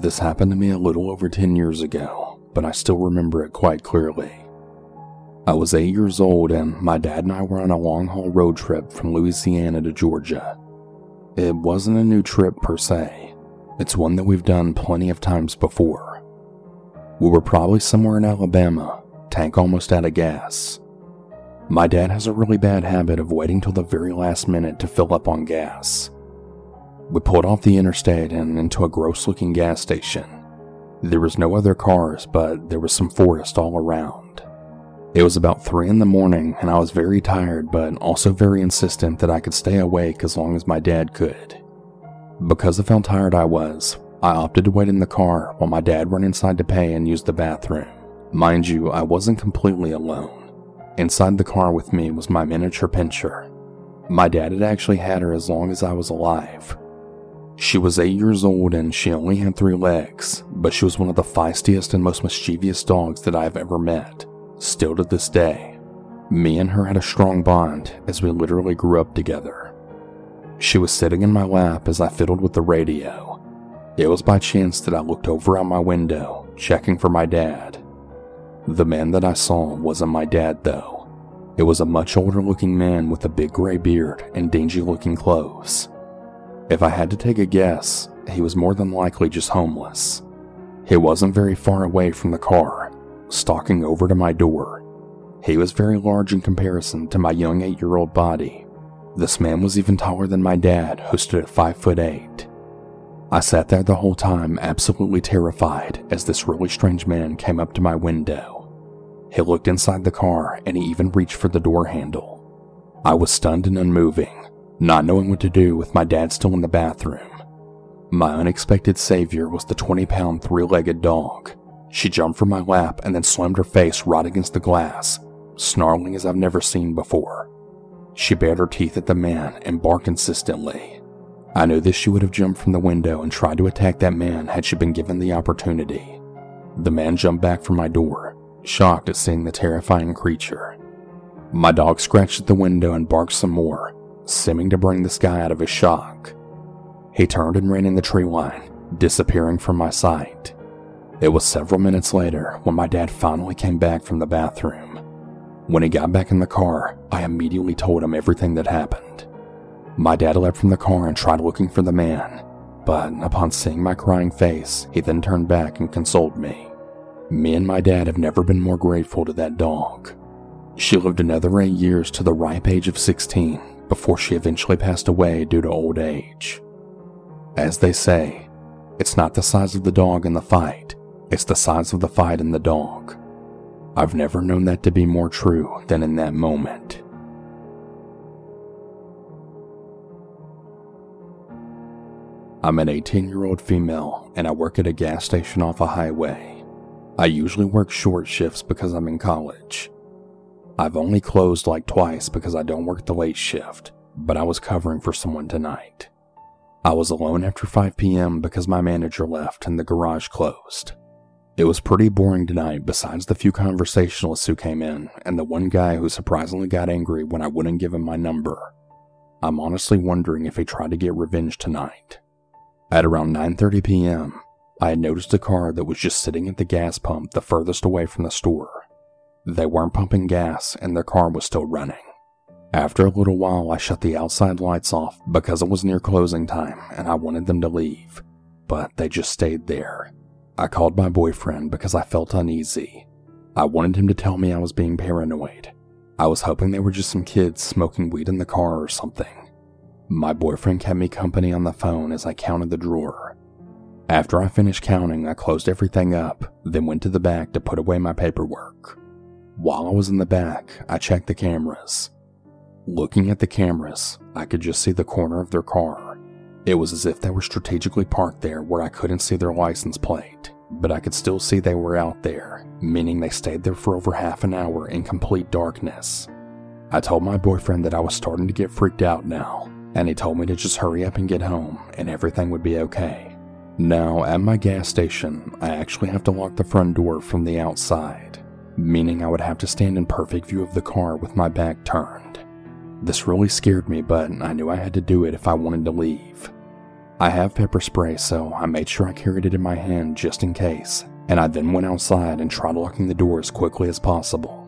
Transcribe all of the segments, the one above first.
This happened to me a little over 10 years ago, but I still remember it quite clearly. I was 8 years old and my dad and I were on a long haul road trip from Louisiana to Georgia. It wasn't a new trip per se, it's one that we've done plenty of times before. We were probably somewhere in Alabama, tank almost out of gas. My dad has a really bad habit of waiting till the very last minute to fill up on gas. We pulled off the interstate and into a gross looking gas station. There was no other cars, but there was some forest all around. It was about 3 in the morning, and I was very tired, but also very insistent that I could stay awake as long as my dad could. Because of how tired I was, I opted to wait in the car while my dad went inside to pay and use the bathroom. Mind you, I wasn't completely alone. Inside the car with me was my miniature pinscher. My dad had actually had her as long as I was alive, she was eight years old and she only had three legs, but she was one of the feistiest and most mischievous dogs that I have ever met, still to this day. Me and her had a strong bond as we literally grew up together. She was sitting in my lap as I fiddled with the radio. It was by chance that I looked over out my window, checking for my dad. The man that I saw wasn't my dad, though. It was a much older looking man with a big gray beard and dingy looking clothes. If I had to take a guess, he was more than likely just homeless. He wasn't very far away from the car, stalking over to my door. He was very large in comparison to my young eight year old body. This man was even taller than my dad, who stood at five foot eight. I sat there the whole time, absolutely terrified, as this really strange man came up to my window. He looked inside the car and he even reached for the door handle. I was stunned and unmoving, not knowing what to do with my dad still in the bathroom. My unexpected savior was the 20 pound three legged dog. She jumped from my lap and then slammed her face right against the glass, snarling as I've never seen before. She bared her teeth at the man and barked insistently. I knew that she would have jumped from the window and tried to attack that man had she been given the opportunity. The man jumped back from my door, shocked at seeing the terrifying creature. My dog scratched at the window and barked some more, seeming to bring this guy out of his shock. He turned and ran in the tree line, disappearing from my sight. It was several minutes later when my dad finally came back from the bathroom. When he got back in the car, I immediately told him everything that happened. My dad leapt from the car and tried looking for the man, but upon seeing my crying face, he then turned back and consoled me. Me and my dad have never been more grateful to that dog. She lived another eight years to the ripe age of 16 before she eventually passed away due to old age. As they say, it's not the size of the dog in the fight, it's the size of the fight in the dog. I've never known that to be more true than in that moment. I'm an 18 year old female and I work at a gas station off a highway. I usually work short shifts because I'm in college. I've only closed like twice because I don't work the late shift, but I was covering for someone tonight. I was alone after 5 p.m. because my manager left and the garage closed. It was pretty boring tonight, besides the few conversationalists who came in and the one guy who surprisingly got angry when I wouldn't give him my number. I'm honestly wondering if he tried to get revenge tonight. At around 9:30 p.m., I had noticed a car that was just sitting at the gas pump the furthest away from the store. They weren't pumping gas and their car was still running. After a little while, I shut the outside lights off because it was near closing time and I wanted them to leave, but they just stayed there. I called my boyfriend because I felt uneasy. I wanted him to tell me I was being paranoid. I was hoping they were just some kids smoking weed in the car or something. My boyfriend kept me company on the phone as I counted the drawer. After I finished counting, I closed everything up, then went to the back to put away my paperwork. While I was in the back, I checked the cameras. Looking at the cameras, I could just see the corner of their car. It was as if they were strategically parked there where I couldn't see their license plate, but I could still see they were out there, meaning they stayed there for over half an hour in complete darkness. I told my boyfriend that I was starting to get freaked out now, and he told me to just hurry up and get home and everything would be okay. Now, at my gas station, I actually have to lock the front door from the outside meaning I would have to stand in perfect view of the car with my back turned. This really scared me, but I knew I had to do it if I wanted to leave. I have pepper spray, so I made sure I carried it in my hand just in case, and I then went outside and tried locking the door as quickly as possible.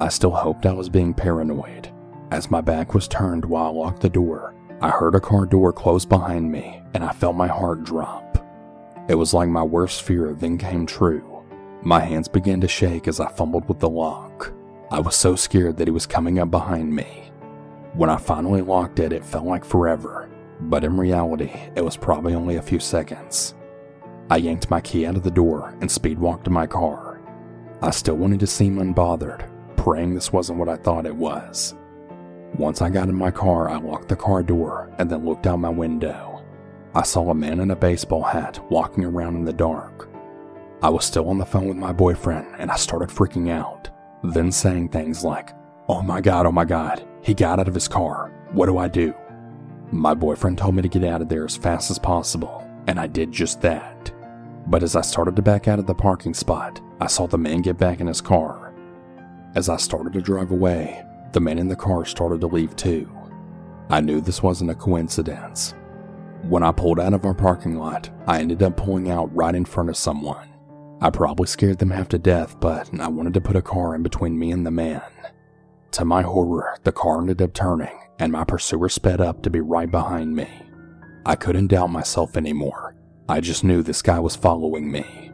I still hoped I was being paranoid. As my back was turned while I locked the door, I heard a car door close behind me and I felt my heart drop. It was like my worst fear then came true. My hands began to shake as I fumbled with the lock. I was so scared that he was coming up behind me. When I finally locked it, it felt like forever, but in reality, it was probably only a few seconds. I yanked my key out of the door and speed walked to my car. I still wanted to seem unbothered, praying this wasn't what I thought it was. Once I got in my car, I locked the car door and then looked out my window. I saw a man in a baseball hat walking around in the dark. I was still on the phone with my boyfriend and I started freaking out, then saying things like, Oh my god, oh my god, he got out of his car. What do I do? My boyfriend told me to get out of there as fast as possible, and I did just that. But as I started to back out of the parking spot, I saw the man get back in his car as I started to drive away, the man in the car started to leave too. I knew this wasn't a coincidence. When I pulled out of our parking lot, I ended up pulling out right in front of someone. I probably scared them half to death, but I wanted to put a car in between me and the man. To my horror, the car ended up turning, and my pursuer sped up to be right behind me. I couldn't doubt myself anymore. I just knew this guy was following me.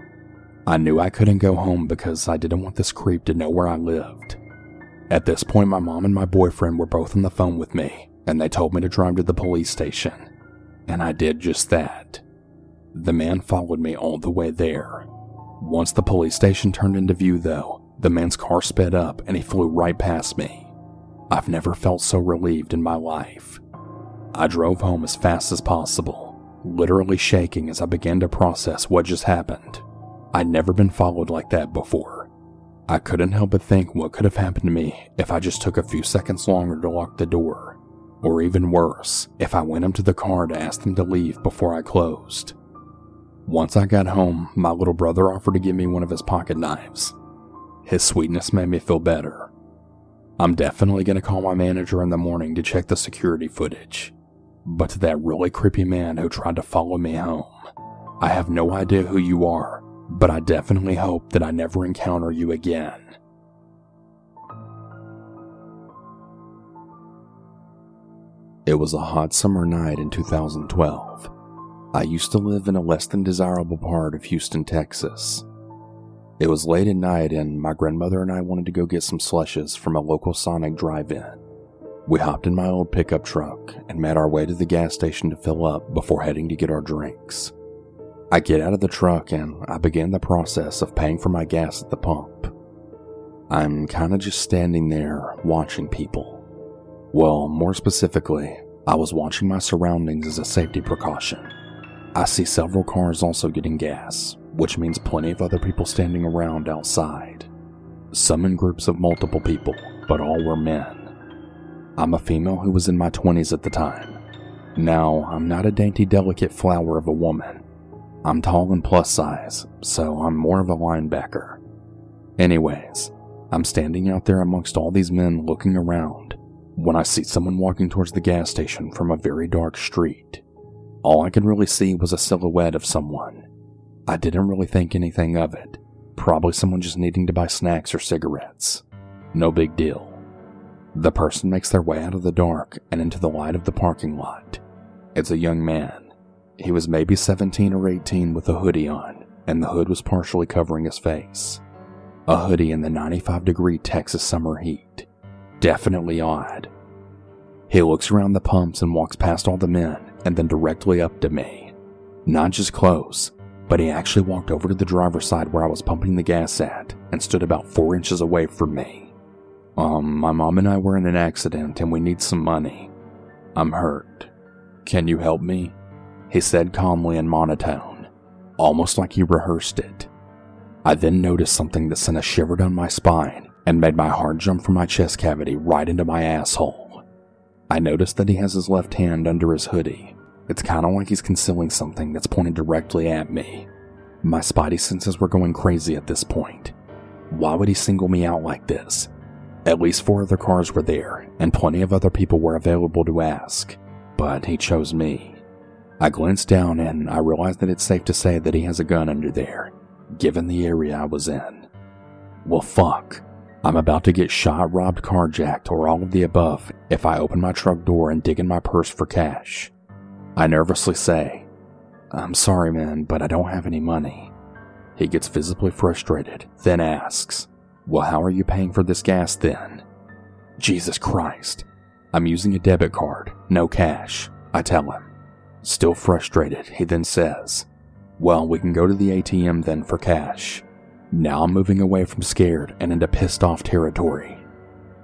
I knew I couldn't go home because I didn't want this creep to know where I lived. At this point, my mom and my boyfriend were both on the phone with me, and they told me to drive to the police station. And I did just that. The man followed me all the way there. Once the police station turned into view, though, the man's car sped up and he flew right past me. I've never felt so relieved in my life. I drove home as fast as possible, literally shaking as I began to process what just happened. I'd never been followed like that before. I couldn't help but think what could have happened to me if I just took a few seconds longer to lock the door. Or even worse, if I went up to the car to ask them to leave before I closed. Once I got home, my little brother offered to give me one of his pocket knives. His sweetness made me feel better. I'm definitely going to call my manager in the morning to check the security footage. But to that really creepy man who tried to follow me home, I have no idea who you are but I definitely hope that I never encounter you again. It was a hot summer night in 2012. I used to live in a less than desirable part of Houston, Texas. It was late at night, and my grandmother and I wanted to go get some slushes from a local Sonic drive in. We hopped in my old pickup truck and made our way to the gas station to fill up before heading to get our drinks. I get out of the truck and I begin the process of paying for my gas at the pump. I'm kind of just standing there watching people. Well, more specifically, I was watching my surroundings as a safety precaution. I see several cars also getting gas, which means plenty of other people standing around outside. Some in groups of multiple people, but all were men. I'm a female who was in my 20s at the time. Now, I'm not a dainty, delicate flower of a woman, I'm tall and plus size, so I'm more of a linebacker. Anyways, I'm standing out there amongst all these men looking around when I see someone walking towards the gas station from a very dark street. All I could really see was a silhouette of someone. I didn't really think anything of it. Probably someone just needing to buy snacks or cigarettes. No big deal. The person makes their way out of the dark and into the light of the parking lot. It's a young man. He was maybe 17 or 18 with a hoodie on, and the hood was partially covering his face. A hoodie in the 95 degree Texas summer heat. Definitely odd. He looks around the pumps and walks past all the men and then directly up to me. Not just close, but he actually walked over to the driver's side where I was pumping the gas at and stood about four inches away from me. Um, my mom and I were in an accident and we need some money. I'm hurt. Can you help me? he said calmly in monotone, almost like he rehearsed it. I then noticed something that sent a shiver down my spine and made my heart jump from my chest cavity right into my asshole. I noticed that he has his left hand under his hoodie. It's kind of like he's concealing something that's pointed directly at me. My spidey senses were going crazy at this point. Why would he single me out like this? At least four other cars were there, and plenty of other people were available to ask, but he chose me. I glanced down and I realized that it's safe to say that he has a gun under there, given the area I was in. Well, fuck. I'm about to get shot, robbed, carjacked, or all of the above if I open my truck door and dig in my purse for cash. I nervously say, I'm sorry, man, but I don't have any money. He gets visibly frustrated, then asks, Well, how are you paying for this gas then? Jesus Christ. I'm using a debit card, no cash, I tell him. Still frustrated, he then says, Well, we can go to the ATM then for cash. Now I'm moving away from scared and into pissed off territory.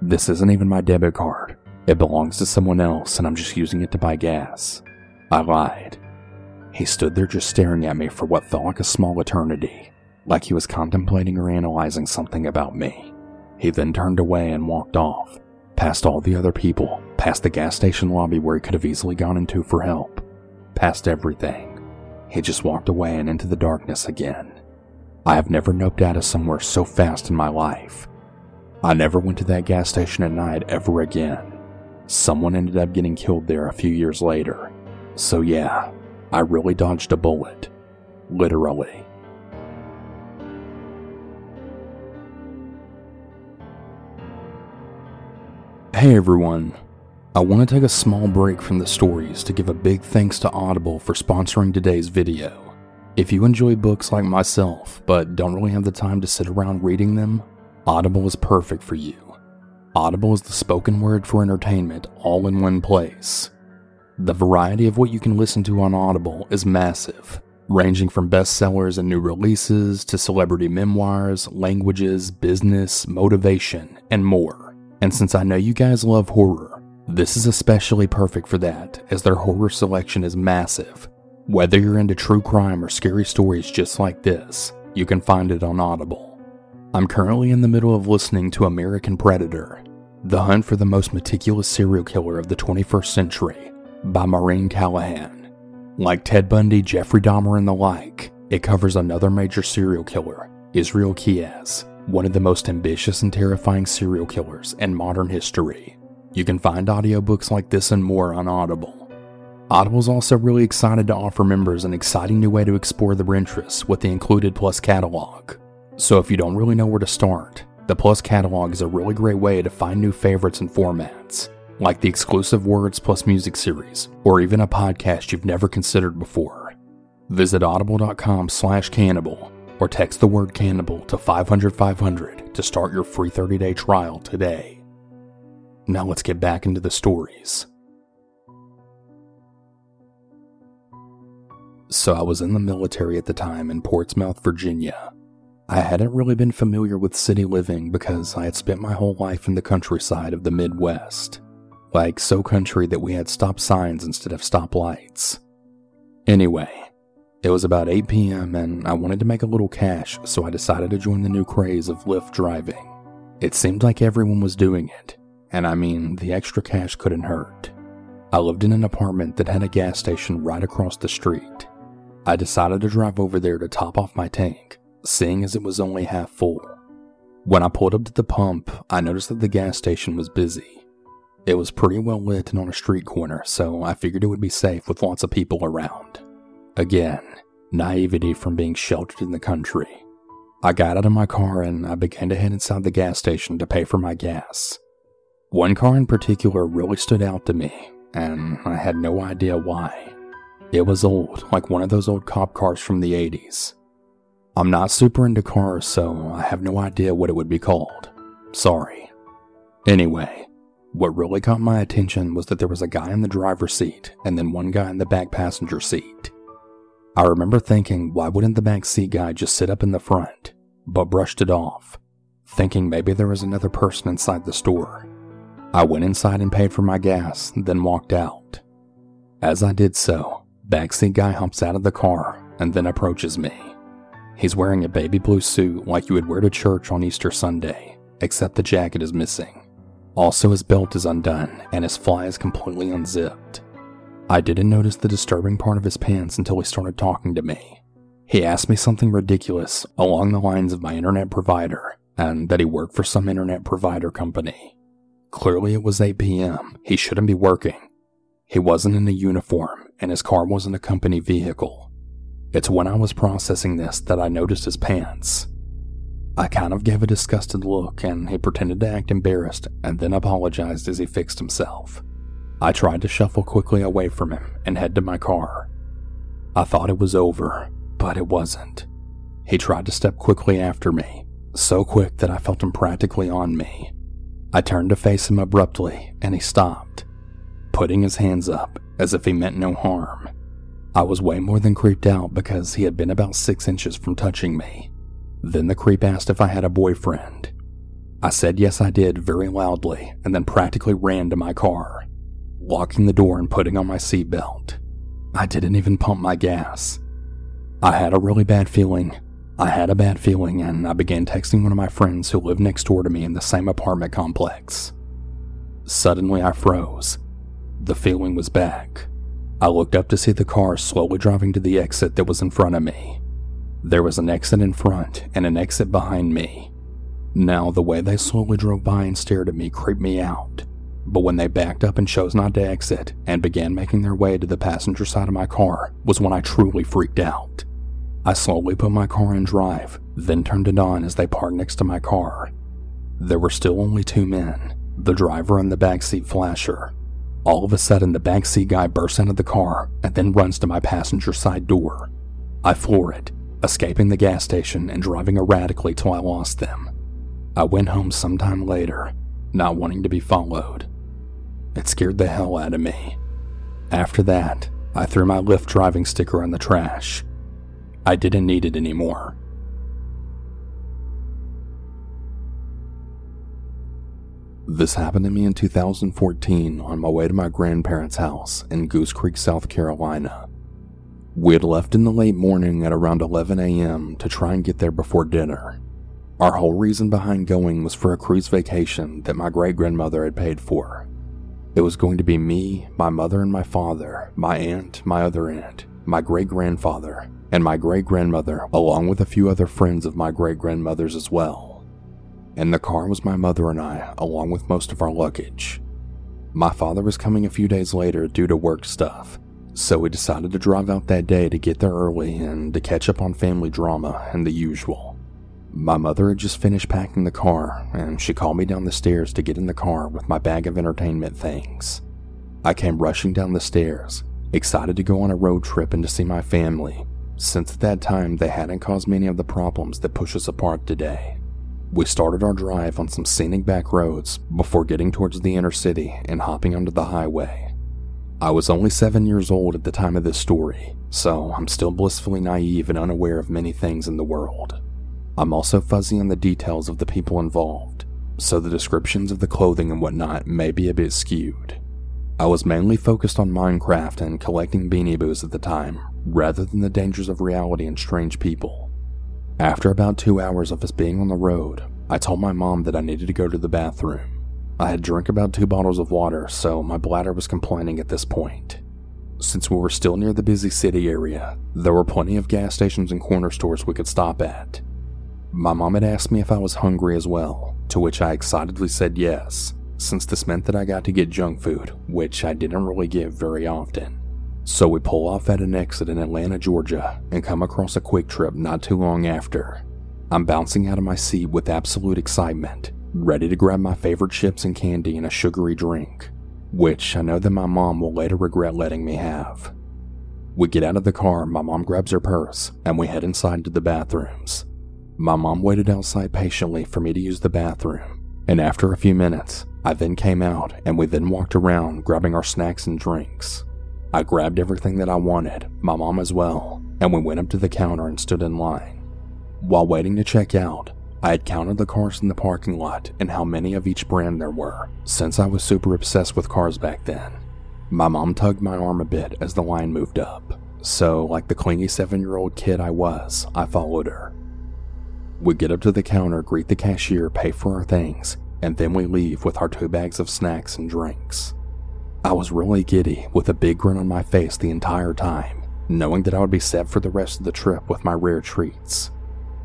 This isn't even my debit card. It belongs to someone else and I'm just using it to buy gas. I lied. He stood there just staring at me for what felt like a small eternity, like he was contemplating or analyzing something about me. He then turned away and walked off, past all the other people, past the gas station lobby where he could have easily gone into for help past everything. He just walked away and into the darkness again. I have never noped out of somewhere so fast in my life. I never went to that gas station at night ever again. Someone ended up getting killed there a few years later. So, yeah, I really dodged a bullet. Literally. Hey everyone, I want to take a small break from the stories to give a big thanks to Audible for sponsoring today's video. If you enjoy books like myself, but don't really have the time to sit around reading them, Audible is perfect for you. Audible is the spoken word for entertainment all in one place. The variety of what you can listen to on Audible is massive, ranging from bestsellers and new releases to celebrity memoirs, languages, business, motivation, and more. And since I know you guys love horror, this is especially perfect for that, as their horror selection is massive. Whether you're into true crime or scary stories just like this, you can find it on Audible. I'm currently in the middle of listening to American Predator, The Hunt for the Most Meticulous Serial Killer of the 21st Century by Maureen Callahan. Like Ted Bundy, Jeffrey Dahmer, and the like, it covers another major serial killer, Israel Keyes, one of the most ambitious and terrifying serial killers in modern history. You can find audiobooks like this and more on Audible. Audible is also really excited to offer members an exciting new way to explore their interests with the included Plus catalog. So if you don't really know where to start, the Plus catalog is a really great way to find new favorites and formats, like the exclusive Words Plus Music series, or even a podcast you've never considered before. Visit audible.com slash cannibal or text the word cannibal to 500 500 to start your free 30-day trial today. Now let's get back into the stories. So, I was in the military at the time in Portsmouth, Virginia. I hadn't really been familiar with city living because I had spent my whole life in the countryside of the Midwest. Like, so country that we had stop signs instead of stop lights. Anyway, it was about 8 p.m. and I wanted to make a little cash, so I decided to join the new craze of Lyft driving. It seemed like everyone was doing it, and I mean, the extra cash couldn't hurt. I lived in an apartment that had a gas station right across the street. I decided to drive over there to top off my tank, seeing as it was only half full. When I pulled up to the pump, I noticed that the gas station was busy. It was pretty well lit and on a street corner, so I figured it would be safe with lots of people around. Again, naivety from being sheltered in the country. I got out of my car and I began to head inside the gas station to pay for my gas. One car in particular really stood out to me, and I had no idea why. It was old, like one of those old cop cars from the 80s. I'm not super into cars, so I have no idea what it would be called. Sorry. Anyway, what really caught my attention was that there was a guy in the driver's seat and then one guy in the back passenger seat. I remember thinking, why wouldn't the back seat guy just sit up in the front, but brushed it off, thinking maybe there was another person inside the store. I went inside and paid for my gas, then walked out. As I did so, backseat guy hops out of the car and then approaches me. He's wearing a baby blue suit like you would wear to church on Easter Sunday, except the jacket is missing. Also, his belt is undone and his fly is completely unzipped. I didn't notice the disturbing part of his pants until he started talking to me. He asked me something ridiculous along the lines of my internet provider and that he worked for some internet provider company. Clearly, it was 8 p.m. He shouldn't be working. He wasn't in a uniform, and his car wasn't a company vehicle. It's when I was processing this that I noticed his pants. I kind of gave a disgusted look, and he pretended to act embarrassed and then apologized as he fixed himself. I tried to shuffle quickly away from him and head to my car. I thought it was over, but it wasn't. He tried to step quickly after me, so quick that I felt him practically on me. I turned to face him abruptly, and he stopped, putting his hands up as if he meant no harm. I was way more than creeped out because he had been about six inches from touching me. Then the creep asked if I had a boyfriend. I said yes, I did very loudly, and then practically ran to my car, locking the door and putting on my seatbelt. I didn't even pump my gas. I had a really bad feeling. I had a bad feeling, and I began texting one of my friends who lived next door to me in the same apartment complex. Suddenly, I froze. The feeling was back. I looked up to see the car slowly driving to the exit that was in front of me. There was an exit in front and an exit behind me. Now, the way they slowly drove by and stared at me creeped me out. But when they backed up and chose not to exit and began making their way to the passenger side of my car was when I truly freaked out. I slowly put my car in drive, then turned it on as they parked next to my car. There were still only two men, the driver and the backseat flasher. All of a sudden, the backseat guy bursts out of the car and then runs to my passenger side door. I floor it, escaping the gas station and driving erratically till I lost them. I went home sometime later, not wanting to be followed. It scared the hell out of me. After that, I threw my Lyft driving sticker in the trash. I didn't need it anymore. This happened to me in 2014 on my way to my grandparents' house in Goose Creek, South Carolina. We had left in the late morning at around 11 a.m. to try and get there before dinner. Our whole reason behind going was for a cruise vacation that my great grandmother had paid for. It was going to be me, my mother, and my father, my aunt, my other aunt, my great grandfather, and my great grandmother, along with a few other friends of my great grandmother's as well. In the car was my mother and I, along with most of our luggage. My father was coming a few days later due to work stuff, so we decided to drive out that day to get there early and to catch up on family drama and the usual. My mother had just finished packing the car, and she called me down the stairs to get in the car with my bag of entertainment things. I came rushing down the stairs, excited to go on a road trip and to see my family, since at that time they hadn't caused many of the problems that push us apart today. We started our drive on some scenic back roads before getting towards the inner city and hopping onto the highway. I was only seven years old at the time of this story, so I'm still blissfully naive and unaware of many things in the world. I'm also fuzzy on the details of the people involved, so the descriptions of the clothing and whatnot may be a bit skewed. I was mainly focused on Minecraft and collecting beanie boos at the time, rather than the dangers of reality and strange people. After about two hours of us being on the road, I told my mom that I needed to go to the bathroom. I had drank about two bottles of water, so my bladder was complaining at this point. Since we were still near the busy city area, there were plenty of gas stations and corner stores we could stop at, my mom had asked me if I was hungry as well, to which I excitedly said yes, since this meant that I got to get junk food, which I didn't really get very often. So we pull off at an exit in Atlanta, Georgia, and come across a QuikTrip not too long after. I'm bouncing out of my seat with absolute excitement, ready to grab my favorite chips and candy and a sugary drink, which I know that my mom will later regret letting me have. We get out of the car, my mom grabs her purse, and we head inside to the bathrooms. My mom waited outside patiently for me to use the bathroom, and after a few minutes, I then came out and we then walked around grabbing our snacks and drinks. I grabbed everything that I wanted, my mom as well, and we went up to the counter and stood in line. While waiting to check out, I had counted the cars in the parking lot and how many of each brand there were, since I was super obsessed with cars back then. My mom tugged my arm a bit as the line moved up, so, like the clingy seven year old kid I was, I followed her. We get up to the counter, greet the cashier, pay for our things, and then we leave with our two bags of snacks and drinks. I was really giddy, with a big grin on my face the entire time, knowing that I would be set for the rest of the trip with my rare treats.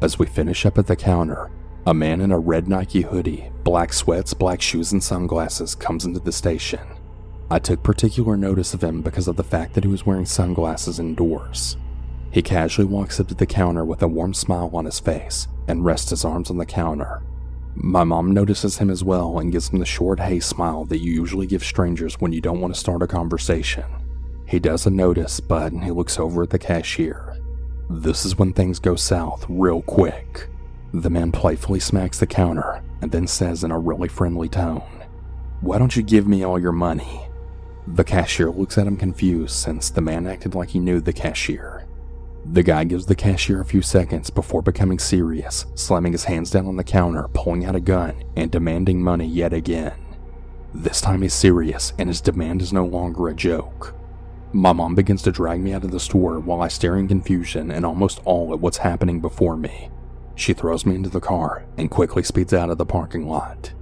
As we finish up at the counter, a man in a red Nike hoodie, black sweats, black shoes, and sunglasses comes into the station. I took particular notice of him because of the fact that he was wearing sunglasses indoors. He casually walks up to the counter with a warm smile on his face and rests his arms on the counter. My mom notices him as well and gives him the short hey smile that you usually give strangers when you don't want to start a conversation. He doesn't notice, but he looks over at the cashier. This is when things go south real quick. The man playfully smacks the counter and then says in a really friendly tone, Why don't you give me all your money? The cashier looks at him confused since the man acted like he knew the cashier. The guy gives the cashier a few seconds before becoming serious, slamming his hands down on the counter, pulling out a gun, and demanding money yet again. This time he's serious, and his demand is no longer a joke. My mom begins to drag me out of the store while I stare in confusion and almost awe at what's happening before me. She throws me into the car and quickly speeds out of the parking lot.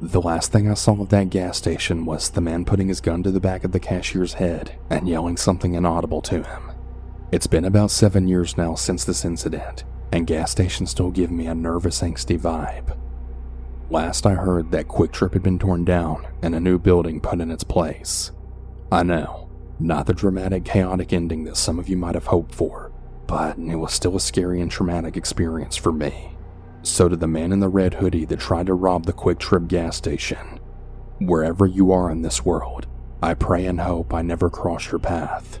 The last thing I saw of that gas station was the man putting his gun to the back of the cashier's head and yelling something inaudible to him. It's been about seven years now since this incident, and gas stations still give me a nervous, angsty vibe. Last I heard that QuikTrip had been torn down and a new building put in its place. I know, not the dramatic, chaotic ending that some of you might have hoped for, but it was still a scary and traumatic experience for me. So did the man in the red hoodie that tried to rob the QuikTrip gas station. Wherever you are in this world, I pray and hope I never cross your path.